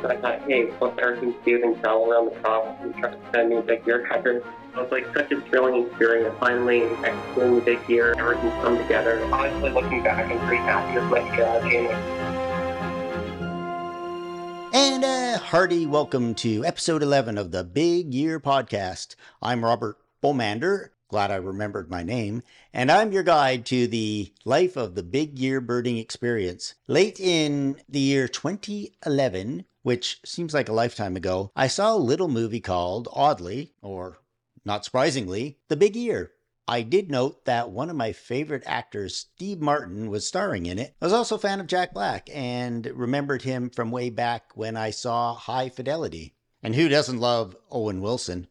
So I thought, hey, what's better than to do than travel around the top and try to send me big year record? It was like such a thrilling experience. Finally executing the big year, everything's come together. Honestly, looking back, I'm pretty happy with my strategy. And a hearty welcome to episode 11 of the Big Year Podcast. I'm Robert Bomander, glad I remembered my name, and I'm your guide to the life of the Big Year birding experience. Late in the year 2011, which seems like a lifetime ago, I saw a little movie called, oddly, or not surprisingly, The Big Year. I did note that one of my favorite actors, Steve Martin, was starring in it. I was also a fan of Jack Black and remembered him from way back when I saw High Fidelity. And who doesn't love Owen Wilson?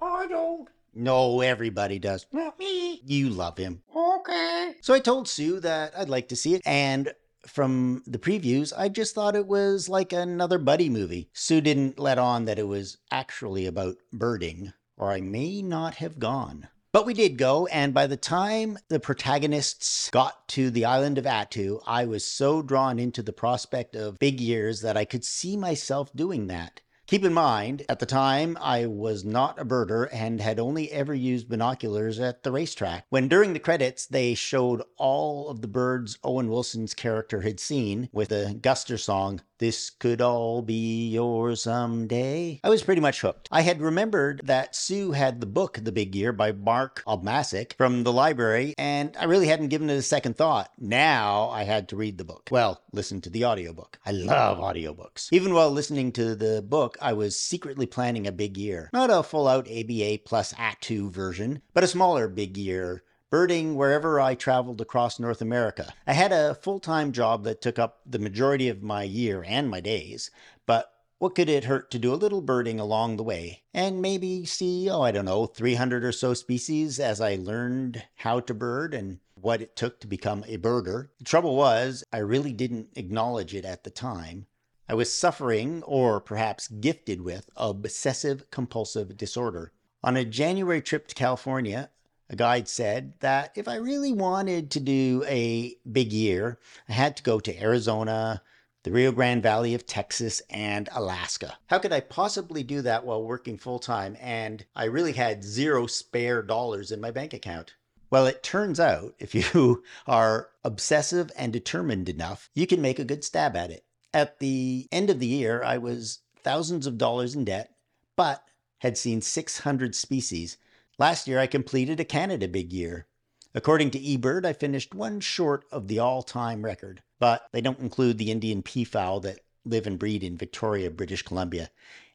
I don't. No, everybody does. Not me. You love him. Okay. So I told Sue that I'd like to see it, and from the previews, I just thought it was like another buddy movie. Sue didn't let on that it was actually about birding, or I may not have gone. But we did go, and by the time the protagonists got to the island of Attu, I was so drawn into the prospect of big years that I could see myself doing that. Keep in mind, at the time, I was not a birder and had only ever used binoculars at the racetrack. When during the credits they showed all of the birds Owen Wilson's character had seen with the Guster song, This Could All Be Yours Someday, I was pretty much hooked. I had remembered that Sue had the book The Big Year by Mark Obmascik from the library, and I really hadn't given it a second thought. Now I had to read the book. Well, listen to the audiobook. I love audiobooks. Even while listening to the book, I was secretly planning a big year. Not a full out ABA plus Attu version, but a smaller big year birding wherever I traveled across North America. I had a full time job that took up the majority of my year and my days, but what could it hurt to do a little birding along the way and maybe see, oh, I don't know, 300 or so species as I learned how to bird and what it took to become a birder? The trouble was, I really didn't acknowledge it at the time. I was suffering, or perhaps gifted with, obsessive compulsive disorder. On a January trip to California, a guide said that if I really wanted to do a big year, I had to go to Arizona, the Rio Grande Valley of Texas, and Alaska. How could I possibly do that while working full time? And I really had zero spare dollars in my bank account. Well, it turns out if you are obsessive and determined enough, you can make a good stab at it. At the end of the year, I was thousands of dollars in debt, but had seen 600 species. Last year, I completed a Canada Big Year. According to eBird, I finished one short of the all time record, but they don't include the Indian peafowl that live and breed in Victoria, British Columbia.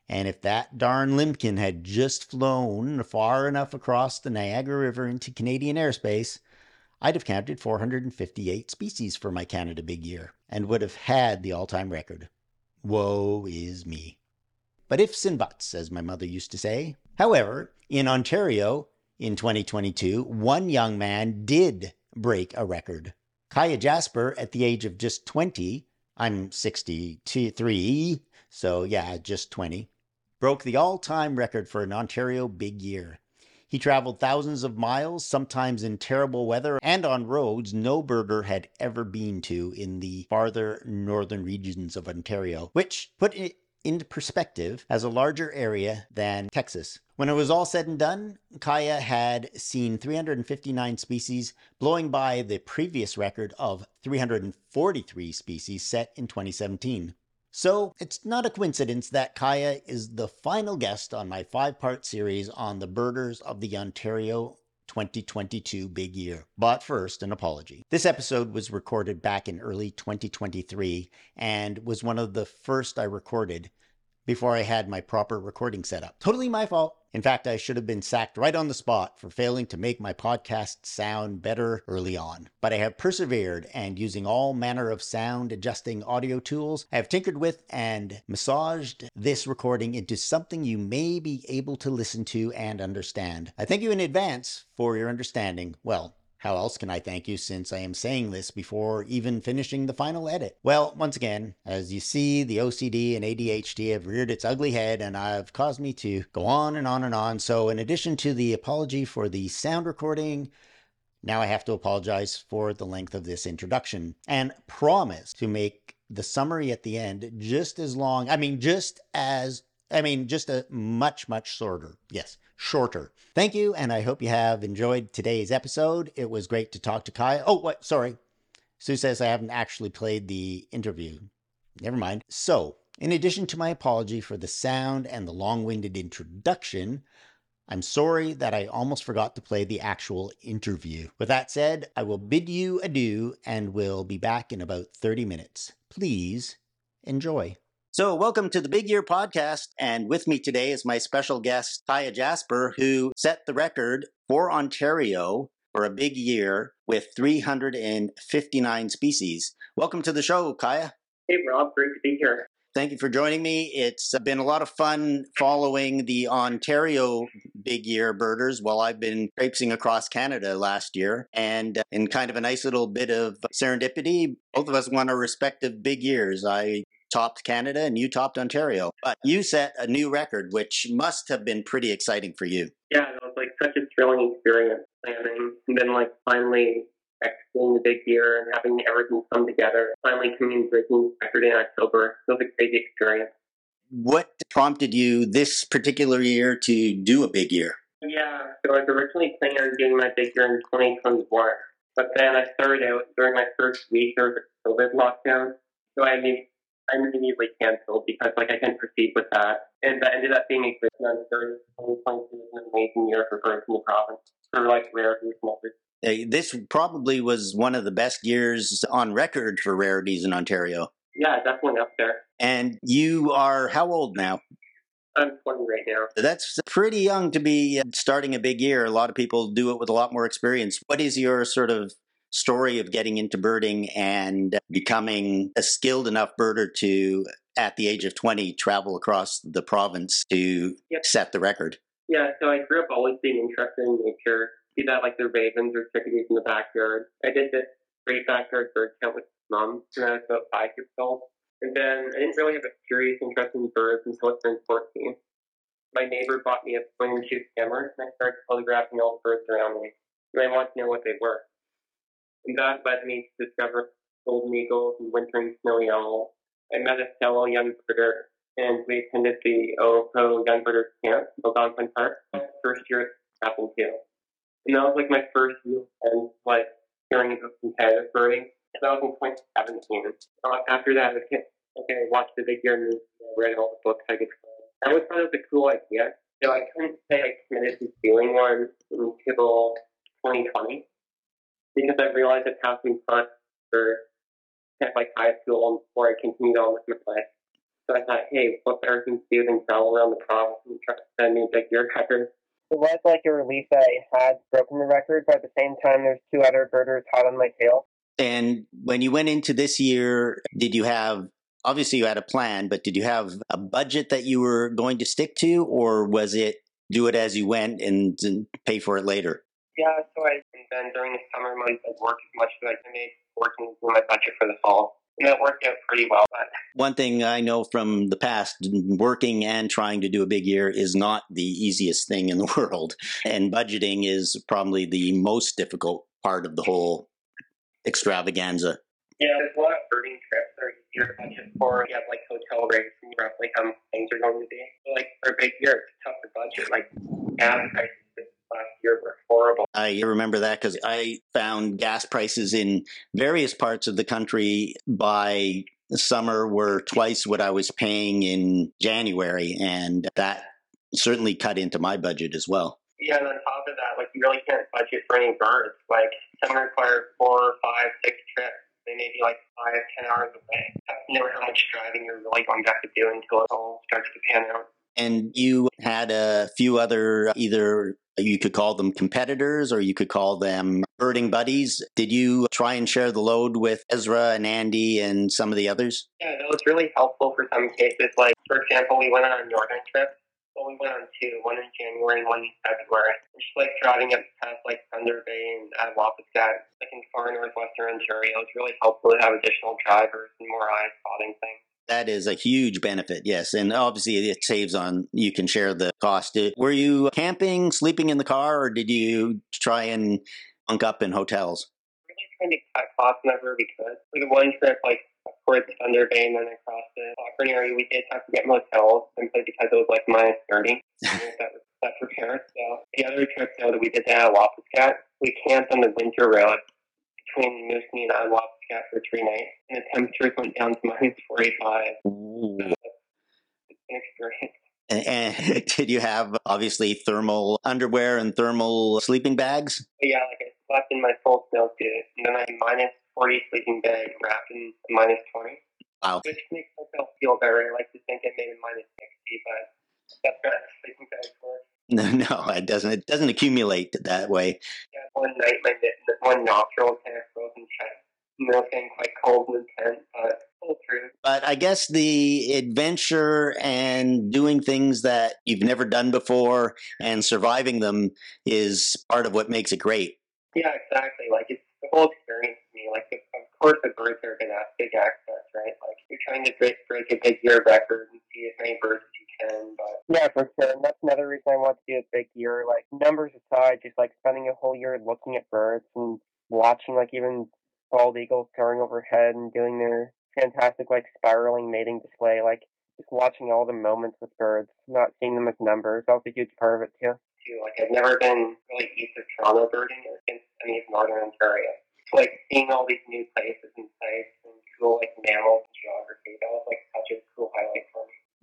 And if that darn limpkin had just flown far enough across the Niagara River into Canadian airspace, I'd have counted 458 species for my Canada Big Year and would have had the all time record. Woe is me. But ifs and buts, as my mother used to say. However, in Ontario in 2022, one young man did break a record. Kiah Jasper, at the age of just 20, I'm 63, so yeah, just 20, broke the all time record for an Ontario big year. He traveled thousands of miles, sometimes in terrible weather and on roads no birder had ever been to in the farther northern regions of Ontario, which put into perspective as a larger area than Texas. When it was all said and done, Kiah had seen 359 species, blowing by the previous record of 343 species set in 2017. So, it's not a coincidence that Kiah is the final guest on my five part series on the birders of the Ontario 2022 big year. But first, an apology. This episode was recorded back in early 2023 and was one of the first I recorded before I had my proper recording setup. Totally my fault. In fact, I should have been sacked right on the spot for failing to make my podcast sound better early on. But I have persevered and using all manner of sound adjusting audio tools, I have tinkered with and massaged this recording into something you may be able to listen to and understand. I thank you in advance for your understanding. Well, how else can I thank you since I am saying this before even finishing the final edit? Well, once again, as you see, the OCD and ADHD have reared its ugly head and have caused me to go on and on and on. So, in addition to the apology for the sound recording, now I have to apologize for the length of this introduction and promise to make the summary at the end just as long. I mean, just as, I mean, just a much, much shorter. Yes, shorter. Thank you. And I hope you have enjoyed today's episode. It was great to talk to Kai. Oh, what? Sorry. Sue says I haven't actually played the interview. Never mind. So, in addition to my apology for the sound and the long winded introduction, I'm sorry that I almost forgot to play the actual interview. With that said, I will bid you adieu and will be back in about 30 minutes. Please enjoy. So, welcome to the Big Year podcast. And with me today is my special guest, Kiah Jasper, who set the record for Ontario for a big year with 359 species. Welcome to the show, Kiah. Hey, Rob, great to be here. Thank you for joining me. It's been a lot of fun following the Ontario big year birders while I've been traipsing across Canada last year. And uh, in kind of a nice little bit of serendipity, both of us won our respective big years. I topped Canada and you topped Ontario. But you set a new record, which must have been pretty exciting for you. Yeah, it was like such a thrilling experience planning and then like finally executing the big year and having everything come together. Finally coming breaking record in October. It was a crazy experience. What prompted you this particular year to do a big year? Yeah, so I was originally planning on doing my big year in 2021. But then I started out during my first week, there was a COVID lockdown. So I mean, I immediately canceled because like I can't proceed with that. And that ended up being a good one. 2022 was an amazing year for birds in the province for like rarities and everything. This probably was one of the best years on record for rarities in Ontario. Yeah, definitely up there. And you are how old now? I'm 20 right now. That's pretty young to be uh, starting a big year. A lot of people do it with a lot more experience. What is your sort of story of getting into birding and becoming a skilled enough birder to, at the age of 20, travel across the province to Yep. set the record? Yeah, so I grew up always being interested in nature. See that like the ravens or chickadees in the backyard. I did this great backyard bird count with mom when I was about five years old. And then I didn't really have a serious interest in birds until I turned 14. My neighbor bought me a point and shoot camera and I started photographing all the birds around me. And I wanted to know what they were. And that led me to discover golden eagles and wintering snowy owls. I met a fellow young birder and we attended the OFO Young Birders Camp in Algonquin Park. First year at Apple Hill. And that was like my first real sense, like, hearing of competitive birding. That was in 2017. Uh, after that, okay, okay, I watched the big year movie, I read all the books I could find. I always thought it was a cool idea. So I couldn't say I committed to doing one until 2020 because I realized it has been fun for kind of like high school before I continued on with my life. So I thought, hey, what better thing to do than travel around the province and try to send me a big year record? It was like a relief that I had broken the record, but at the same time, there's two other birders hot on my tail. And when you went into this year, did you have obviously you had a plan, but did you have a budget that you were going to stick to, or was it do it as you went and, and pay for it later? Yeah, so I and then during the summer months, I work as much as I could make working through my budget for the fall. And that worked out pretty well, but One thing I know from the past, working and trying to do a big year is not the easiest thing in the world. And budgeting is probably the most difficult part of the whole extravaganza. yeah, there's a lot of birding trips that are easier to budget for. You have like hotel rates and roughly how much things are going to be. Like for a big year, it's tough to budget. Like gas prices last year were horrible. I remember that because I found gas prices in various parts of the country by summer were twice what I was paying in January, and that certainly cut into my budget as well. Yeah, and on top of that, like you really can't budget for any birds. Like some require four, five, six trips. They may be like five, ten hours away. That's never how much driving you're really going to have to do until it all starts to pan out. And you had a few other either you could call them competitors or you could call them birding buddies. Did you try and share the load with Ezra and Andy and some of the others? Yeah, that was really helpful for some cases. Like, for example, we went on a northern trip. Well, we went on two, one in January and one in February. It's just like driving up past like Thunder Bay and Attawapiskat, like in far northwestern Ontario. It's really helpful to have additional drivers and more eyes spotting things. That is a huge benefit, yes. And obviously it saves on, you can share the cost. Were you camping, sleeping in the car, or did you try and bunk up in hotels? Really trying to cut costs whenever we could. For the one trip, like towards Thunder Bay and then across the Cochrane area, we did have to get motels simply because it was like minus 30. that was set for Paris. So the other trip though that we did to Wapiskat, we camped on the winter road between Moosonee and Wapiskat for three nights, and the temperatures went down to minus 45. Ooh. It's an experience. And, and did you have obviously thermal underwear and thermal sleeping bags? Yeah, like I slept in my full snowsuit, and then I had minus 40 sleeping bag wrapped in minus 20. Wow. Which makes myself feel better. I like to think I made it minus 60, but that's not sleeping bags work. No, no, it doesn't. It doesn't accumulate that way. Yeah, one night my one nostril kind of frozen shut. You know, getting quite cold and intense, but all true. But I guess the adventure and doing things that you've never done before and surviving them is part of what makes it great. Yeah, exactly. Like it's the whole experience to me. Like, of of course, the birds are gonna have big access, right? Like you're trying to break break a big year record and see as many birds as you can. But yeah, for sure. And that's another reason I want to do a big year. Like numbers aside, just like spending a whole year looking at birds and watching like even bald eagles soaring overhead and doing their fantastic like spiraling mating display. Like just watching all the moments with birds, not seeing them as numbers. That was a huge part of it too. Too. Like I've never been really east of Toronto birding in any of Northern Ontario. So, like seeing all these new places and sites and cool like mammals and geography. That was like such a cool highlight.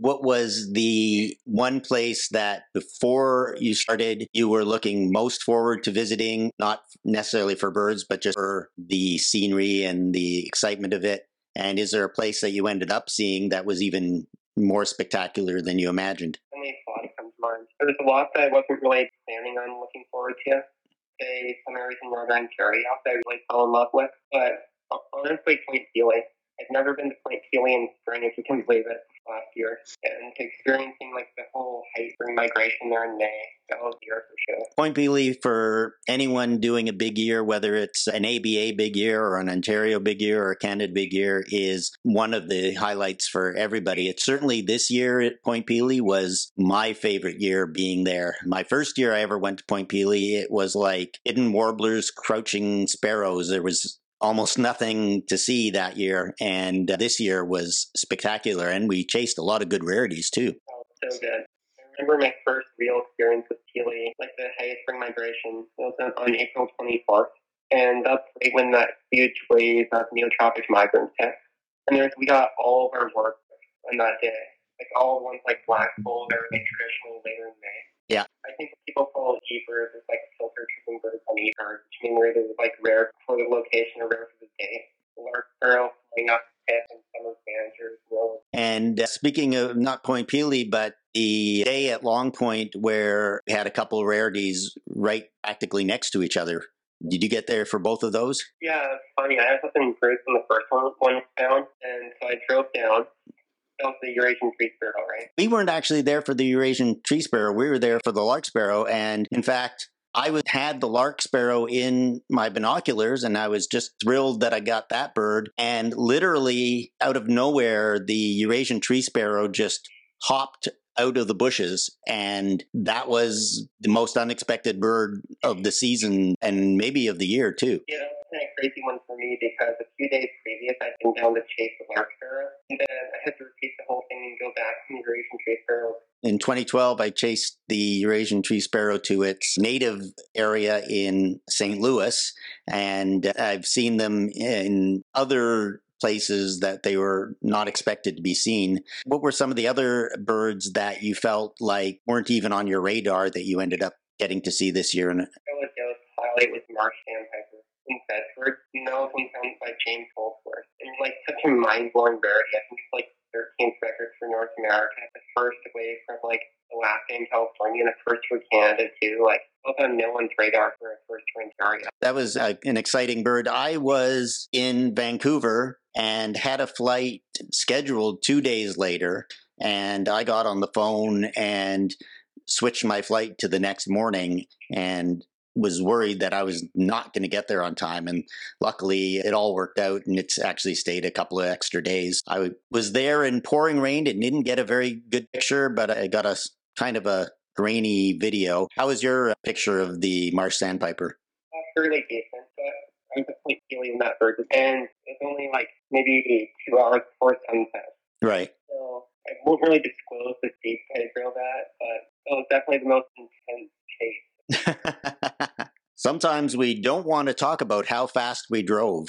What was the one place that before you started you were looking most forward to visiting, not necessarily for birds, but just for the scenery and the excitement of it? And is there a place that you ended up seeing that was even more spectacular than you imagined? Only thought comes to mind. There was a lot that I wasn't really planning on looking forward to. Say some areas in Northern Ontario that I really fell in love with. But uh, honestly, Point Pelee. I've never been to Point Pelee in spring, if you can believe it, last year. And experiencing like the whole spring migration there in May, that was the year for sure. Point Pelee for anyone doing a big year, whether it's an ABA big year or an Ontario big year or a Canada big year, is one of the highlights for everybody. It's certainly this year at Point Pelee was my favorite year being there. My first year I ever went to Point Pelee, it was like hidden warblers, crouching sparrows. There was almost nothing to see that year, and uh, this year was spectacular. And we chased a lot of good rarities too. Oh, so good. I remember my first real experience with Pelee, like the highest spring migration. It was on, April 24th. And that's right when that huge wave of neotropic migrants hit. And there's, we got all of our work on that day. Like all ones like black they're like traditional later in May. Yeah. I think people call e-birds as like a filter tripping birds on e-birds, which mean where they're like rare for the location or rare for the day. The lark sparrow flying up tip and summer banjers, will And uh, speaking of not Point Pelee, but the day at Long Point where we had a couple of rarities right practically next to each other. Did you get there for both of those? Yeah, it's funny. I had something bruised on the first one when it's found, and so I drove down. That the Eurasian tree sparrow, right? We weren't actually there for the Eurasian tree sparrow. We were there for the lark sparrow. And in fact, I was, had the lark sparrow in my binoculars and I was just thrilled that I got that bird. And literally out of nowhere, the Eurasian tree sparrow just hopped out of the bushes. And that was the most unexpected bird of the season and maybe of the year, too. Yeah, it was kind of a crazy one for me because a few days previous I'd been down to chase the lark sparrow, and then I had to repeat the whole thing and the Eurasian tree sparrow. In 2012, I chased the Eurasian tree sparrow to its native area in St. Louis, and I've seen them in other places that they were not expected to be seen. What were some of the other birds that you felt like weren't even on your radar that you ended up getting to see this year? And I would go highlight with Marsh Sandpiper in Bedford. Was one found by James Holdsworth. And like such a mind blowing rarity. I think it's like 13th record for North America. The first away from like Alaska and California, and the first for Canada too. Like both on no one's radar for a first to Ontario. that was uh, an exciting bird. I was in Vancouver and had a flight scheduled two days later, and I got on the phone and switched my flight to the next morning and was worried that I was not going to get there on time. And luckily, it all worked out and it's actually stayed a couple of extra days. I was there in pouring rain. It didn't get a very good picture, but I got a kind of a grainy video. How was your uh, picture of the marsh sandpiper? Really decent. But I was definitely feeling that burden. And it was only like maybe two hours before sunset. Right. So I won't really disclose the dates I drove at, but it was definitely the most intense chase. Sometimes we don't want to talk about how fast we drove.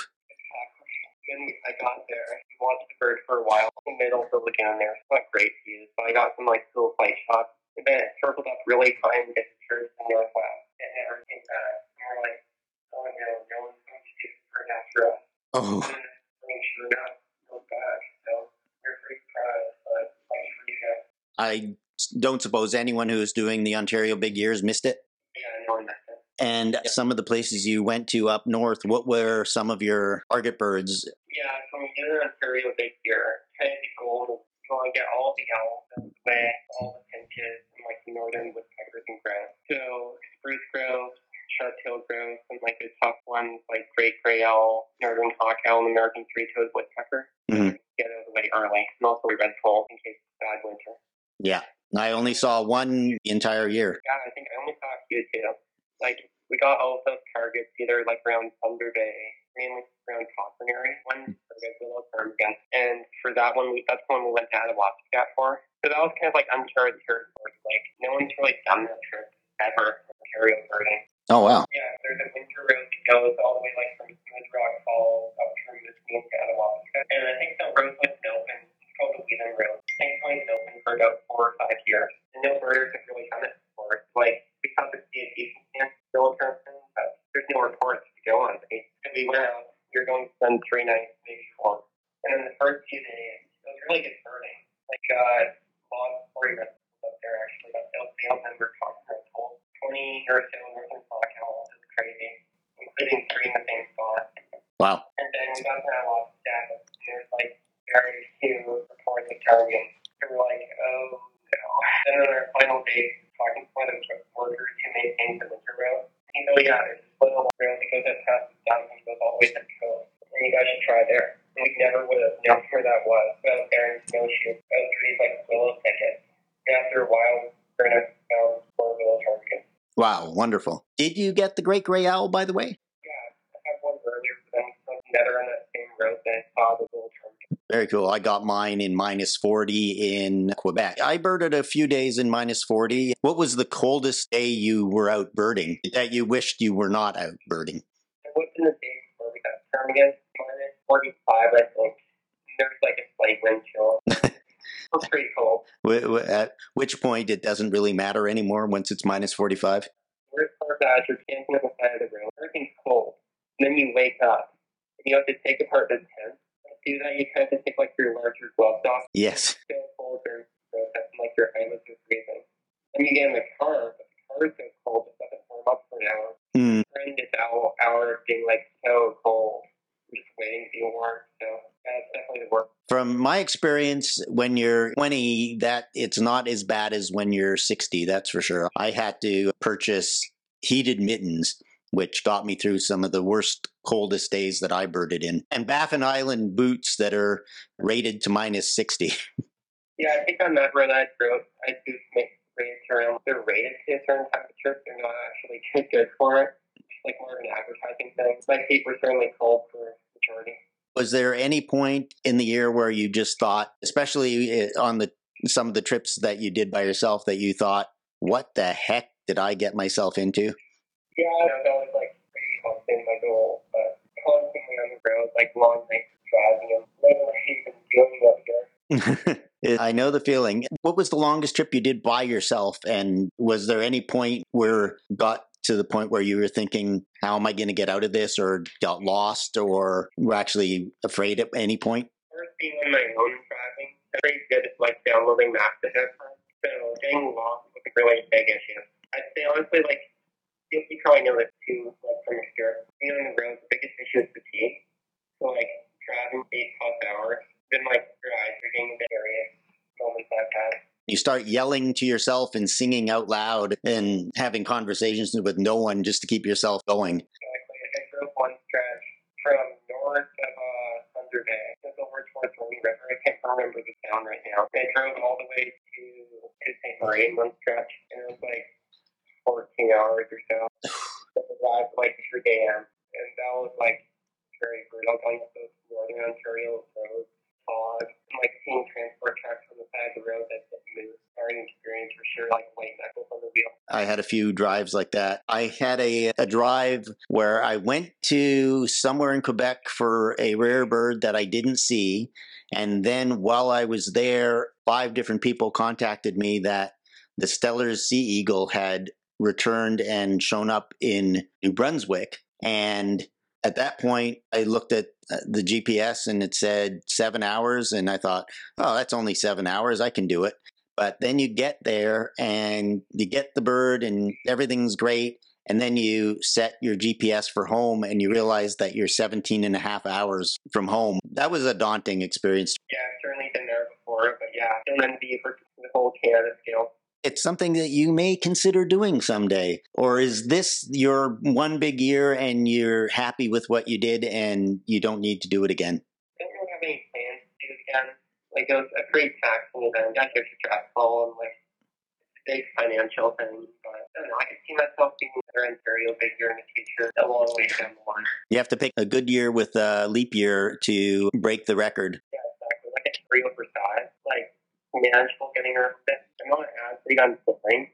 When I got there, I watched the bird for a while in the middle of the lagoon there. It's not great views, but I got some like cool flight shots. And then it circled up really high and disappeared to the northwest. And never came back. And we're like, oh no, no one's going to do this for after us. Oh, And then sure enough, oh, goes back. So we're pretty proud, but for you guys. I don't suppose anyone who's doing the Ontario Big Years missed it. Yeah, no one missed it. And some of the places you went to up north, what were some of your target birds? Yeah, so when we get an Ontario big year, kind of the goal is you want to get all the owls way, all the finches, and like the northern woodpeckers and grouse. So spruce grouse, sharp-tailed grouse, and like the tough ones like great gray owl, northern hawk owl, and American three-toed woodpecker. Mhm. Get out of the way early, and also red full in case it's bad winter. Yeah, I only saw one entire year. Yeah, I think I only saw a few too. Like we got all of those targets either like around Thunder Bay, mainly around Cochrane area. One for the Willow Ptarmigan, and for that one, we, that's the one we went to Attawapiskat for. So that was kind of like uncharted territory. Like no one's really done that trip ever. In Ontario birding. Oh, wow. Yeah, there's a winter road that goes all the way like from Smooth Rock Falls up through the Queen to Attawapiskat, and I think the road was open. Called the Wheeling. I think it's been open for about four or five years, and no birders have really done it before. It's like we thought there'd be a decent chance to go Carson, but there's no reports to go on. And we went out. We were going to spend three nights, maybe four, and then the first few days it was really good birding. Like uh, long minutes up there actually. That sales sales and we're talking about total twenty or so northern black owls. It's crazy, including three in the same spot. Wow. And then we got to a lot of status. And there's like very few reports of targeting. And we're like, oh no. Then on our final day, talking to one of the workers who maintains the winter road. You know, yeah, there's this little road that goes up past the dump and goes all the way to the coast. And you guys should try there. And we never would have known where that was. Without there in snowshoe. Out trees like willow thicket. And after a while, we're gonna found four willow targets. Wonderful. Did you get the great gray owl, by the way? Yeah, I had one earlier, but then something better on that same road that saw the little. Very cool. I got mine in minus 40 in Quebec. I birded a few days in minus 40. What was the coldest day you were out birding that you wished you were not out birding? It was in the days where we got Ptarmigan, minus 45, I think. There's like a slight wind chill. it was pretty cold. At which point it doesn't really matter anymore once it's minus 45? Part you're camping on the side of the road. Everything's cold. And then you wake up and you have to take apart the tent. To do that, you kind of have to take like your larger gloves off. Yes. So cold during the process and like your eyelids are freezing. Then you get in the car, but the car is so cold it doesn't warm up for an hour. Hmm. During this hour, hour of being like so cold, I'm just waiting to be warm. So that's definitely the worst. From my experience, when you're 20, that it's not as bad as when you're 60, that's for sure. I had to purchase heated mittens, which got me through some of the worst, coldest days that I birded in, and Baffin Island boots that are rated to minus 60. Yeah, I think on that run I drove, I do make rates around. They're rated to a certain temperature. They're not actually too good for it. It's like more of an advertising thing. My feet were certainly cold for the majority. Was there any point in the year where you just thought, especially eh, on the some of the trips that you did by yourself, that you thought, "What the heck did I get myself into?" Yeah, that was like pretty often my goal, but constantly on the road, like long nights driving and what am I even doing up here? I know the feeling. What was the longest trip you did by yourself? And was there any point where got to the point where you were thinking, how am I going to get out of this, or got lost, or were actually afraid at any point? First being on my own driving, I'm pretty good at like downloading maps ahead of time. So getting lost was a really big issue. I'd say honestly, like you, you probably know this too, like from. Being on the road, the biggest issue is fatigue. So like driving eight plus hours, then like your eyes are getting various moments I've had. You start yelling to yourself and singing out loud and having conversations with no one just to keep yourself going. Exactly. Like I drove one stretch from north of uh, Thunder Bay, just over towards Rolling River. I can't remember the town right now. I drove all the way to, to St. Marie in one stretch, and it was like 14 hours or so. The drive like 3 a.m. And that was like very brutal going to those northern Ontario roads, fog, and like seeing transport trucks on the side of the road that didn't move. Starting experience for sure, like white knuckles on the wheel. I had a few drives like that. I had a, a drive where I went to somewhere in Quebec for a rare bird that I didn't see. And then while I was there, five different people contacted me that the Steller's sea eagle had returned and shown up in New Brunswick. And at that point, I looked at uh, the GPS and it said seven hours. And I thought, oh, that's only seven hours. I can do it. But then you get there and you get the bird and everything's great. And then you set your GPS for home and you realize that you're 17 and a half hours from home. That was a daunting experience. Yeah, I've certainly been there before, but yeah, still envy the whole Canada scale. It's something that you may consider doing someday. Or is this your one big year and you're happy with what you did and you don't need to do it again? I don't really have any plans to do it again. Like it was a pretty taxing event. I get stressful and like big financial thing. But I don't know. I could see myself being another Ontario big year in the future, a long way down the line. You have to pick a good year with a leap year to break the record. Yeah, exactly. Like a three over size, like manageable getting her fit. Not as big on flying,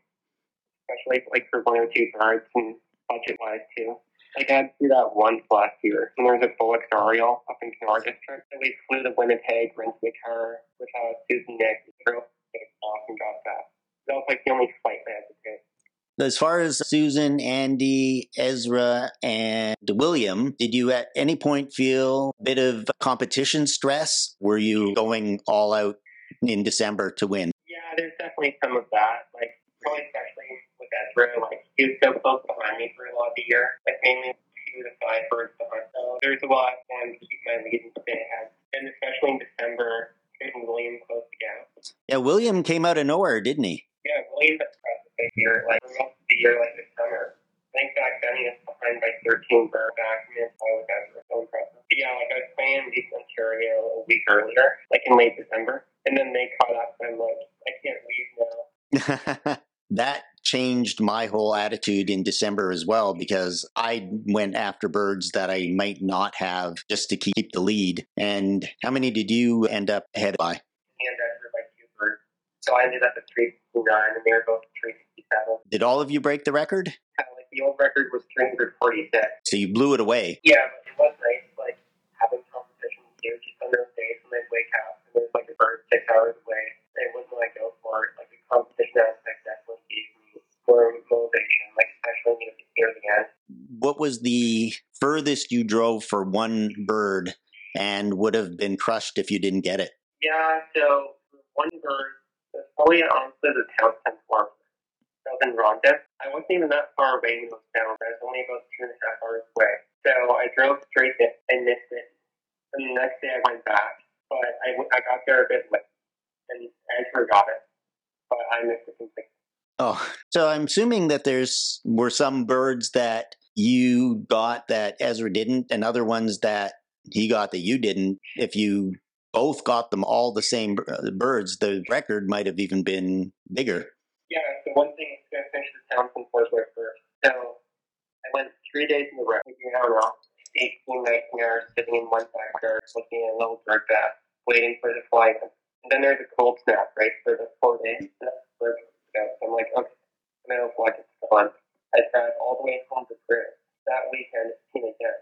especially like for one or two birds and budget wise too. Like I had to do that once last year. And there was a Bullock Oriole up in Kenora District. And we flew to Winnipeg, rented a car with uh, Susan Nick, drove it off and got that. That was like the only flight I had to take. As far as Susan, Andy, Ezra, and William, did you at any point feel a bit of competition stress? Were you going all out in December to win? There's definitely some of that. Like, probably especially with Ezra, like, he was so close behind me for a lot of the year. Like, mainly two to five birds behind. So there's a lot of time to keep my lead and stay ahead. And especially in December, getting William close again. Yeah, William came out of nowhere, didn't he? Yeah, William's impressive this year. Like, for most of the year, like this summer. I think back then he was behind by 13 bird back and I was Ezra. So impressive. But yeah, like, I was playing East Ontario a week earlier, like in late December. And then they caught up, and like, I can't leave now. that changed my whole attitude in December as well because I went after birds that I might not have just to keep the lead. And how many did you end up ahead by? and Ezra by two birds. So I ended up at 369, and they were both 367. Did all of you break the record? Of like the old record was 346. So you blew it away. Yeah, it was nice, like having competitions too, just on those days when I'd wake up and there's like a bird six hours away. They wouldn't let go for it. Like the competition aspect definitely gave motivation, like especially near, near the end. What was the furthest you drove for one bird and would have been crushed if you didn't get it? Yeah, so one bird was probably honestly the Townsend Farm. That was in Ronda. I wasn't even that far away when it was down. I was only about two and a half hours away. So I drove straight there and missed it. And the next day I went back, but I got there a bit late. And Ezra got it, but I missed it completely. Oh, so I'm assuming that there's were some birds that you got that Ezra didn't, and other ones that he got that you didn't. If you both got them all the same uh, birds, the record might have even been bigger. Yeah, so one thing is going to finish the Townsend Forest first. So I went three days in a row. You know, 18, 19 hours sitting in one backyard looking at a little bird bath, waiting for the flight. And then there's a cold snap, right, for the four days. So I'm like, okay, I'm to watch it on. I drive all the way home to Chris. That weekend, it's seen again.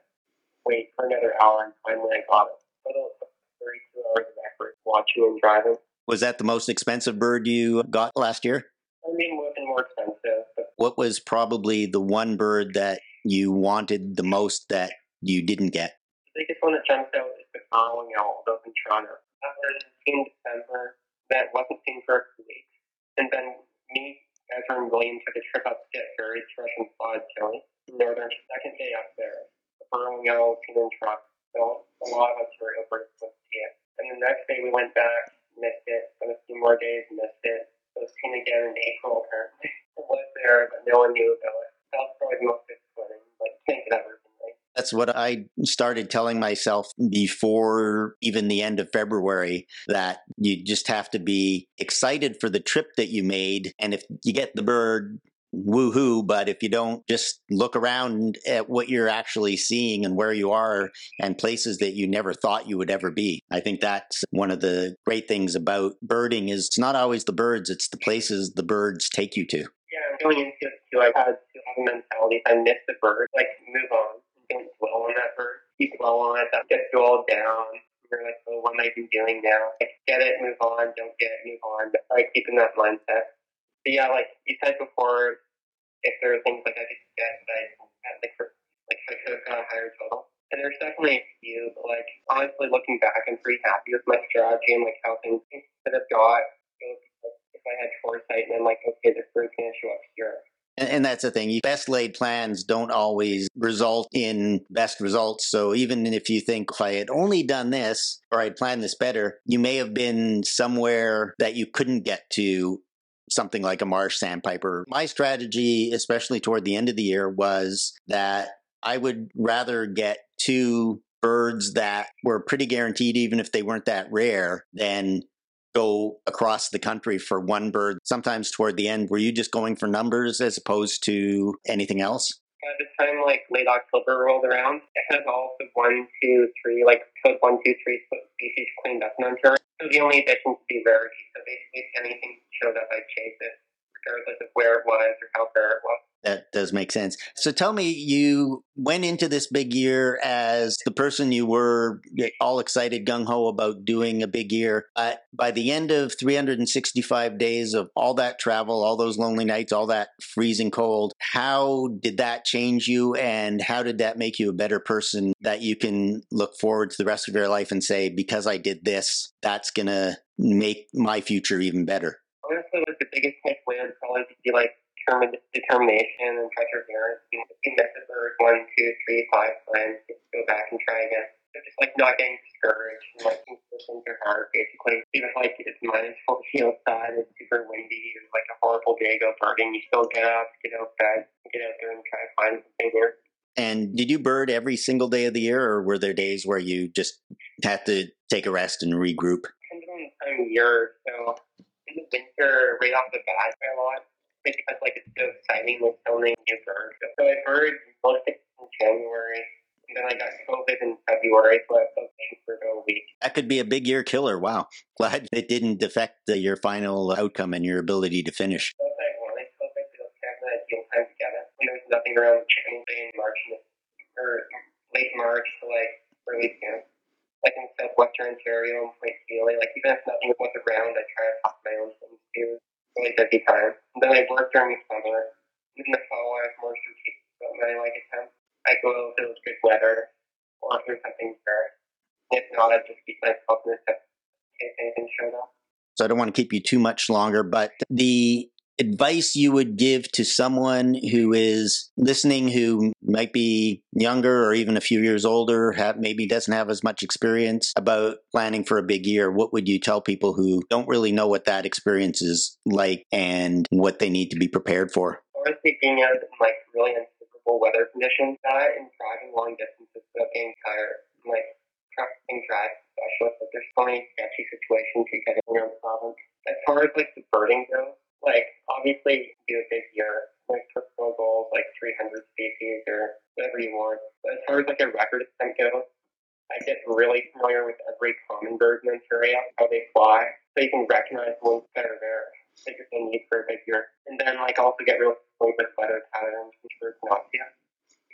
Wait for another hour, and finally I got it. But it took 32 hours of effort watching and driving. Was that the most expensive bird you got last year? I mean, have more expensive, but What was probably the one bird that you wanted the most that you didn't get? the biggest one that jumps out is the following owl up in Toronto. That was in December. That wasn't seen for a few weeks. And then me, Ezra, and William took a trip up to get berries fresh and spotted chili. Northern second day up there. The burrowing seen in truck. So a lot of Ontario birds went to see it. And the next day we went back, missed it. Then a few more days, missed it. It was seen again in April apparently. It was there, but no one knew about it. That was probably the most disappointing. Can't get ever been like. That's what I started telling myself before even the end of February that you just have to be excited for the trip that you made. And if you get the bird woohoo, but if you don't just look around at what you're actually seeing and where you are and places that you never thought you would ever be, I think that's one of the great things about birding is it's not always the birds, it's the places the birds take you to. Yeah, going into it too, I've had a mentality. I miss the bird, like move on. Don't dwell on that bird. You dwell on it, that gets all down. You're like, oh, what am I doing now? Like, get it, move on. Don't get it, move on. But like keeping that mindset. But yeah, like you said before, if there are things like I could get that I like for like I could have got a higher total. And there's definitely a few, but like honestly looking back, I'm pretty happy with my strategy and like how things could have got. If I had foresight and I'm like, okay, this bird's gonna show up here. And, that's the thing. Best laid plans don't always result in best results. So even if you think if I had only done this or I'd planned this better, you may have been somewhere that you couldn't get to something like a marsh sandpiper. My strategy, especially toward the end of the year, was that I would rather get two birds that were pretty guaranteed, even if they weren't that rare, than go across the country for one bird. Sometimes toward the end, were you just going for numbers as opposed to anything else? By the time like late October rolled around, I had all the one, two, three, like code one, two, three species cleaned up in Ontario. So the only addition to be rarity. So basically, if anything showed up, I'd chase it, regardless of where it was or how rare it was. That does make sense. So tell me, you went into this big year as the person you were all excited, gung ho about doing a big year. But by the end of 365 days of all that travel, all those lonely nights, all that freezing cold, how did that change you? And how did that make you a better person that you can look forward to the rest of your life and say, because I did this, that's going to make my future even better? Like the biggest takeaway would probably to be like determined determination and perseverance. You know, if you miss a bird one, two, three, five times, you go back and try again. So just like not getting discouraged and like consistent your heart basically. Even if like it's minus forty outside, it's super windy, and like a horrible day go birding, you still get up, get out bed, get out there and try to find something here. And did you bird every single day of the year, or were there days where you just had to take a rest and regroup? Depends on the time of year. So in the winter, right off the bat, a lot because like it's so exciting with filming new birds. So I bird most of in January. And then I got COVID in February, so I was for a week. That could be a big year killer. Wow. Glad it didn't affect the, your final outcome and your ability to finish. So I wanted COVID, it was kind of an ideal time to get it. When there was nothing around chicken day in March, or late March to like early June. Like in southwestern Ontario and Point Pelee, like even if nothing was around, I try to talk my own things too really busy time. And then I work during the summer. In the fall, I have more strategic when I like time. I go if it was good weather or if there's something there. If not, I just keep myself in the case anything showed up. So I don't want to keep you too much longer, but the advice you would give to someone who is listening who might be younger or even a few years older have maybe doesn't have as much experience about planning for a big year what would you tell people who don't really know what that experience is like and what they need to be prepared for? Honestly being out in like really unfavorable weather conditions that and driving long distances without getting tired like trafficking drive specialists but there's so many sketchy situations you get around the province. As far as like the birding goes like obviously do a big year, like personal goals, like 300 species or whatever you want. But as far as like a record attempt goes, I get really familiar with every common bird in Ontario, how they fly, so you can recognize ones that are there that you're going to need for a big year. And then like also get really familiar with weather patterns and birds not to.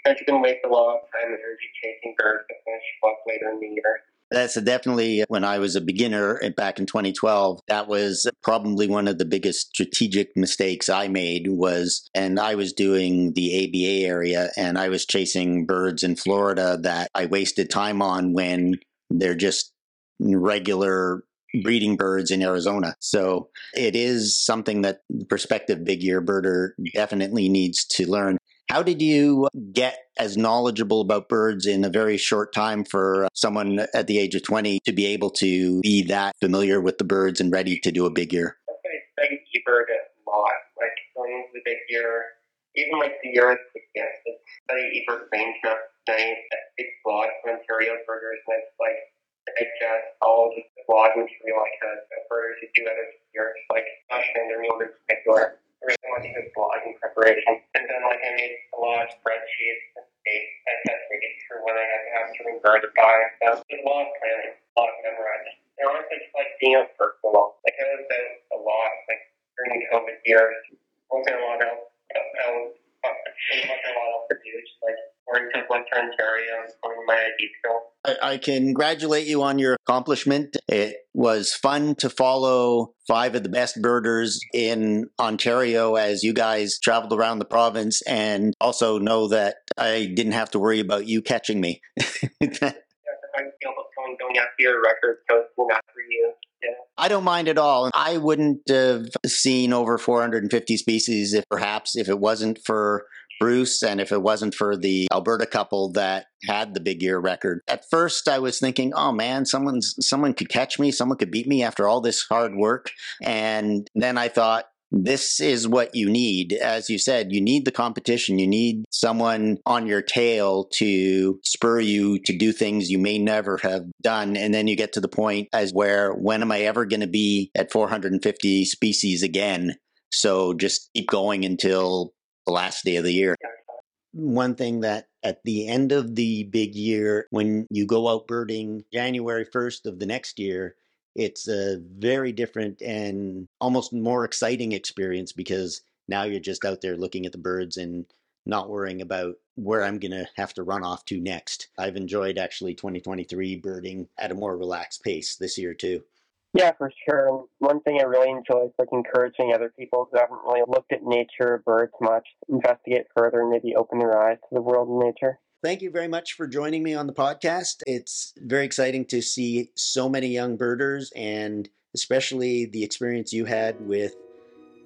Because you can waste a lot of time and energy chasing birds that finish up later in the year. That's definitely uh, when I was a beginner uh, back in 2012. That was probably one of the biggest strategic mistakes I made was, and I was doing the ABA area and I was chasing birds in Florida that I wasted time on when they're just regular breeding birds in Arizona. So it is something that the prospective big year birder definitely needs to learn. How did you get as knowledgeable about birds in a very short time for someone at the age of 20 to be able to be that familiar with the birds and ready to do a big year? I studied bird a lot, like going into the big year, even like the year suggested, study ebird range map tonight at big blog for Ontario birders, and it's like digest all the blog material I could for birders who do other years, like Josh Vander in particular really want to do blogging preparation. And then like I made a lot of spreadsheets and dates and reading through when I had to have certain birds by. So there's a lot of planning, a lot of memorizing. And honestly, just like being out personal. Like I was out a lot, like during the COVID years, wasn't a lot out, out, out wasn't a lot else to do, just like to Ontario and my ID. I, I congratulate you on your accomplishment. It was fun to follow five of the best birders in Ontario as you guys traveled around the province and also know that I didn't have to worry about you catching me. I going going after your record, posting after you. Yeah. I don't mind at all. I wouldn't have seen over 450 species if perhaps if it wasn't for Bruce and if it wasn't for the Alberta couple that had the big year record. At first I was thinking, "Oh man, someone's someone could catch me, someone could beat me after all this hard work." And then I thought this is what you need. As you said, you need the competition. You need someone on your tail to spur you to do things you may never have done. And then you get to the point as where, when am I ever going to be at 450 species again? So just keep going until the last day of the year. One thing that at the end of the big year, when you go out birding January 1st of the next year, it's a very different and almost more exciting experience because now you're just out there looking at the birds and not worrying about where I'm going to have to run off to next. I've enjoyed actually 2023 birding at a more relaxed pace this year too. Yeah, for sure. And one thing I really enjoy is like encouraging other people who haven't really looked at nature or birds much, investigate further and maybe open their eyes to the world of nature. Thank you very much for joining me on the podcast. It's very exciting to see so many young birders and especially the experience you had with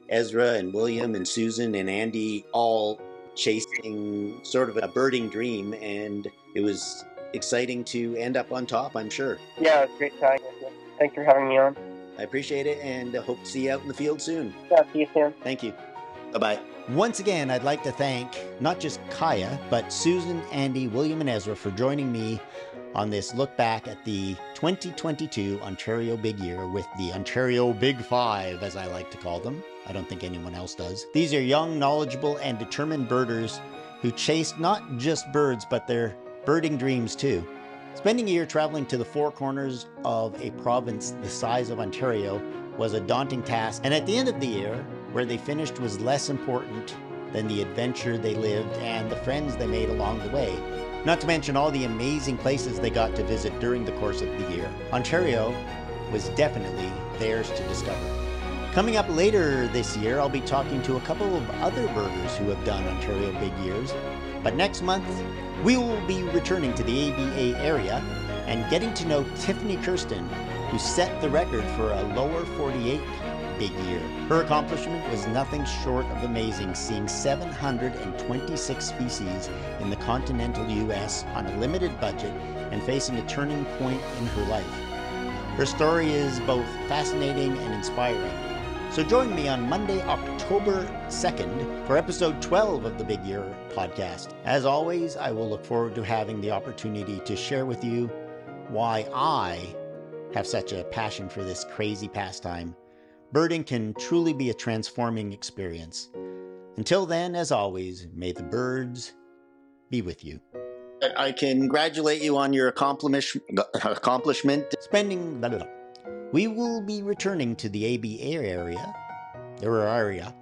Ezra and William and Susan and Andy all chasing sort of a birding dream. And it was exciting to end up on top, I'm sure. Yeah, it was great you. Thanks for having me on. I appreciate it and hope to see you out in the field soon. Yeah, see you soon. Thank you. Bye bye. Once again, I'd like to thank not just Kiah, but Susan, Andy, William, and Ezra for joining me on this look back at the 2022 Ontario Big Year with the Ontario Big Five, as I like to call them. I don't think anyone else does. These are young, knowledgeable, and determined birders who chase not just birds, but their birding dreams too. Spending a year traveling to the four corners of a province the size of Ontario was a daunting task, and at the end of the year, where they finished was less important than the adventure they lived and the friends they made along the way. Not to mention all the amazing places they got to visit during the course of the year. Ontario was definitely theirs to discover. Coming up later this year, I'll be talking to a couple of other birders who have done Ontario Big Years. But next month, we will be returning to the ABA area and getting to know Tiffany Kersten, who set the record for a lower 48 big year. Her accomplishment was nothing short of amazing, seeing 726 species in the continental U.S. on a limited budget and facing a turning point in her life. Her story is both fascinating and inspiring. So join me on Monday, October 2nd for episode 12 of the Big Year podcast. As always, I will look forward to having the opportunity to share with you why I have such a passion for this crazy pastime. Birding can truly be a transforming experience. Until then, as always, may the birds be with you. I congratulate you on your accomplishment. Spending. Blah, blah, blah. We will be returning to the ABA area, or area,